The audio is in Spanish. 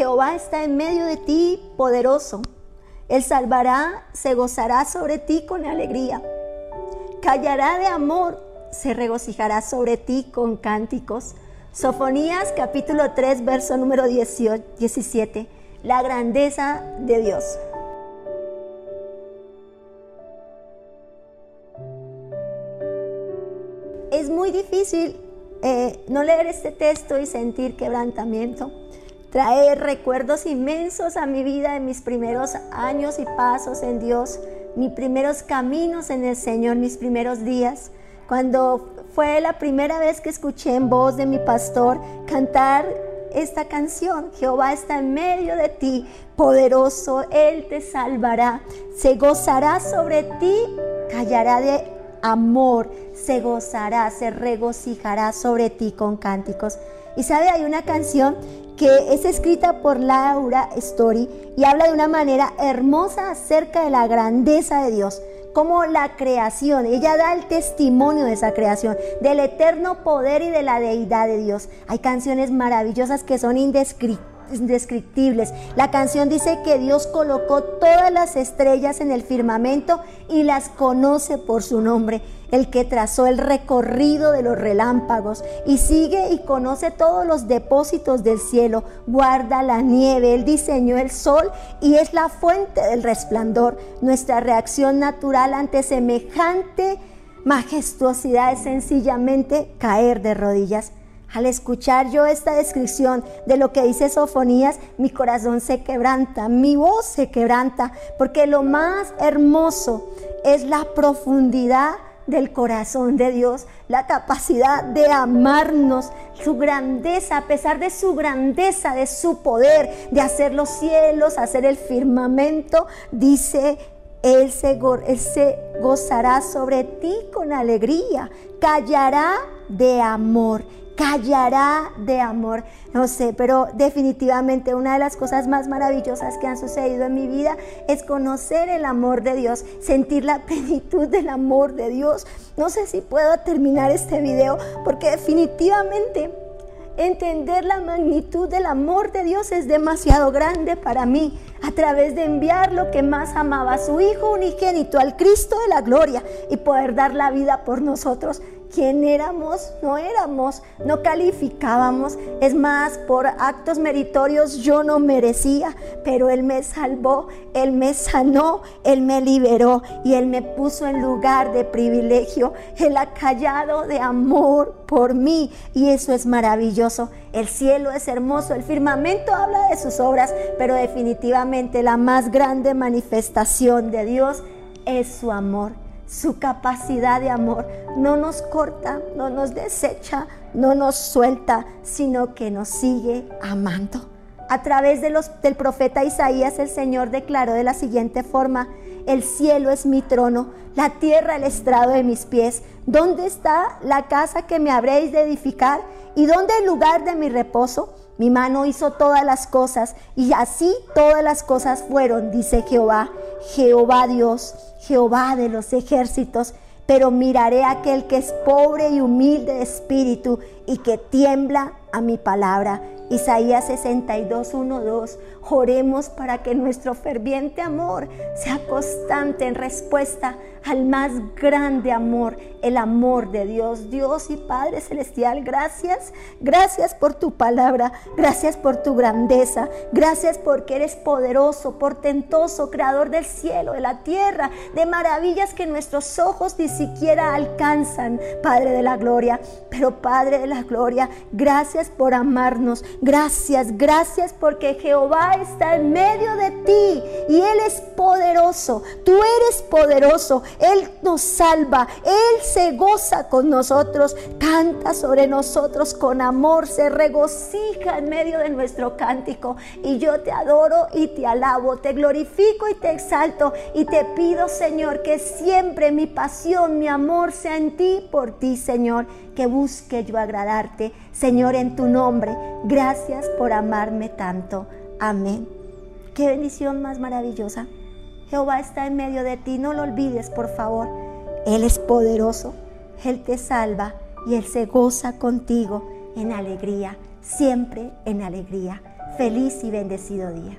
Jehová está en medio de ti, poderoso. Él salvará, se gozará sobre ti con alegría. Callará de amor, se regocijará sobre ti con cánticos. Sofonías capítulo 3, verso número 18, 17. La grandeza de Dios. Es muy difícil eh, no leer este texto y sentir quebrantamiento. Trae recuerdos inmensos a mi vida de mis primeros años y pasos en Dios, mis primeros caminos en el Señor, mis primeros días. Cuando fue la primera vez que escuché en voz de mi pastor cantar esta canción. Jehová está en medio de ti, poderoso, Él te salvará, se gozará sobre ti, callará de amor se gozará, se regocijará sobre ti con cánticos. Y sabe, hay una canción que es escrita por Laura Story y habla de una manera hermosa acerca de la grandeza de Dios, como la creación. Ella da el testimonio de esa creación, del eterno poder y de la deidad de Dios. Hay canciones maravillosas que son indescriptibles indescriptibles. La canción dice que Dios colocó todas las estrellas en el firmamento y las conoce por su nombre, el que trazó el recorrido de los relámpagos y sigue y conoce todos los depósitos del cielo, guarda la nieve, él diseñó el sol y es la fuente del resplandor. Nuestra reacción natural ante semejante majestuosidad es sencillamente caer de rodillas. Al escuchar yo esta descripción de lo que dice Sofonías, mi corazón se quebranta, mi voz se quebranta, porque lo más hermoso es la profundidad del corazón de Dios, la capacidad de amarnos, su grandeza, a pesar de su grandeza, de su poder, de hacer los cielos, hacer el firmamento, dice él se, él se, gozará sobre ti con alegría, callará de amor callará de amor. No sé, pero definitivamente una de las cosas más maravillosas que han sucedido en mi vida es conocer el amor de Dios, sentir la plenitud del amor de Dios. No sé si puedo terminar este video porque definitivamente entender la magnitud del amor de Dios es demasiado grande para mí a través de enviar lo que más amaba, a su Hijo unigénito, al Cristo de la gloria y poder dar la vida por nosotros quién éramos, no éramos, no calificábamos. Es más, por actos meritorios yo no merecía, pero Él me salvó, Él me sanó, Él me liberó y Él me puso en lugar de privilegio. Él ha callado de amor por mí y eso es maravilloso. El cielo es hermoso, el firmamento habla de sus obras, pero definitivamente la más grande manifestación de Dios es su amor su capacidad de amor no nos corta, no nos desecha, no nos suelta, sino que nos sigue amando. A través del profeta Isaías el Señor declaró de la siguiente forma, el cielo es mi trono, la tierra el estrado de mis pies. ¿Dónde está la casa que me habréis de edificar? ¿Y dónde el lugar de mi reposo? Mi mano hizo todas las cosas y así todas las cosas fueron, dice Jehová, Jehová Dios, Jehová de los ejércitos. Pero miraré a aquel que es pobre y humilde de espíritu y que tiembla a mi palabra. Isaías 62, 1, 2. Oremos para que nuestro ferviente amor sea constante en respuesta al más grande amor, el amor de Dios, Dios y Padre Celestial. Gracias, gracias por tu palabra, gracias por tu grandeza, gracias porque eres poderoso, portentoso, creador del cielo, de la tierra, de maravillas que nuestros ojos ni siquiera alcanzan, Padre de la gloria. Pero Padre de la gloria, gracias por amarnos, gracias, gracias porque Jehová está en medio de ti y Él es poderoso, tú eres poderoso, Él nos salva, Él se goza con nosotros, canta sobre nosotros con amor, se regocija en medio de nuestro cántico. Y yo te adoro y te alabo, te glorifico y te exalto. Y te pido Señor que siempre mi pasión, mi amor sea en ti, por ti Señor, que busque yo agradarte, Señor, tu nombre. Gracias por amarme tanto. Amén. Qué bendición más maravillosa. Jehová está en medio de ti, no lo olvides, por favor. Él es poderoso, Él te salva y Él se goza contigo en alegría, siempre en alegría. feliz y bendecido día.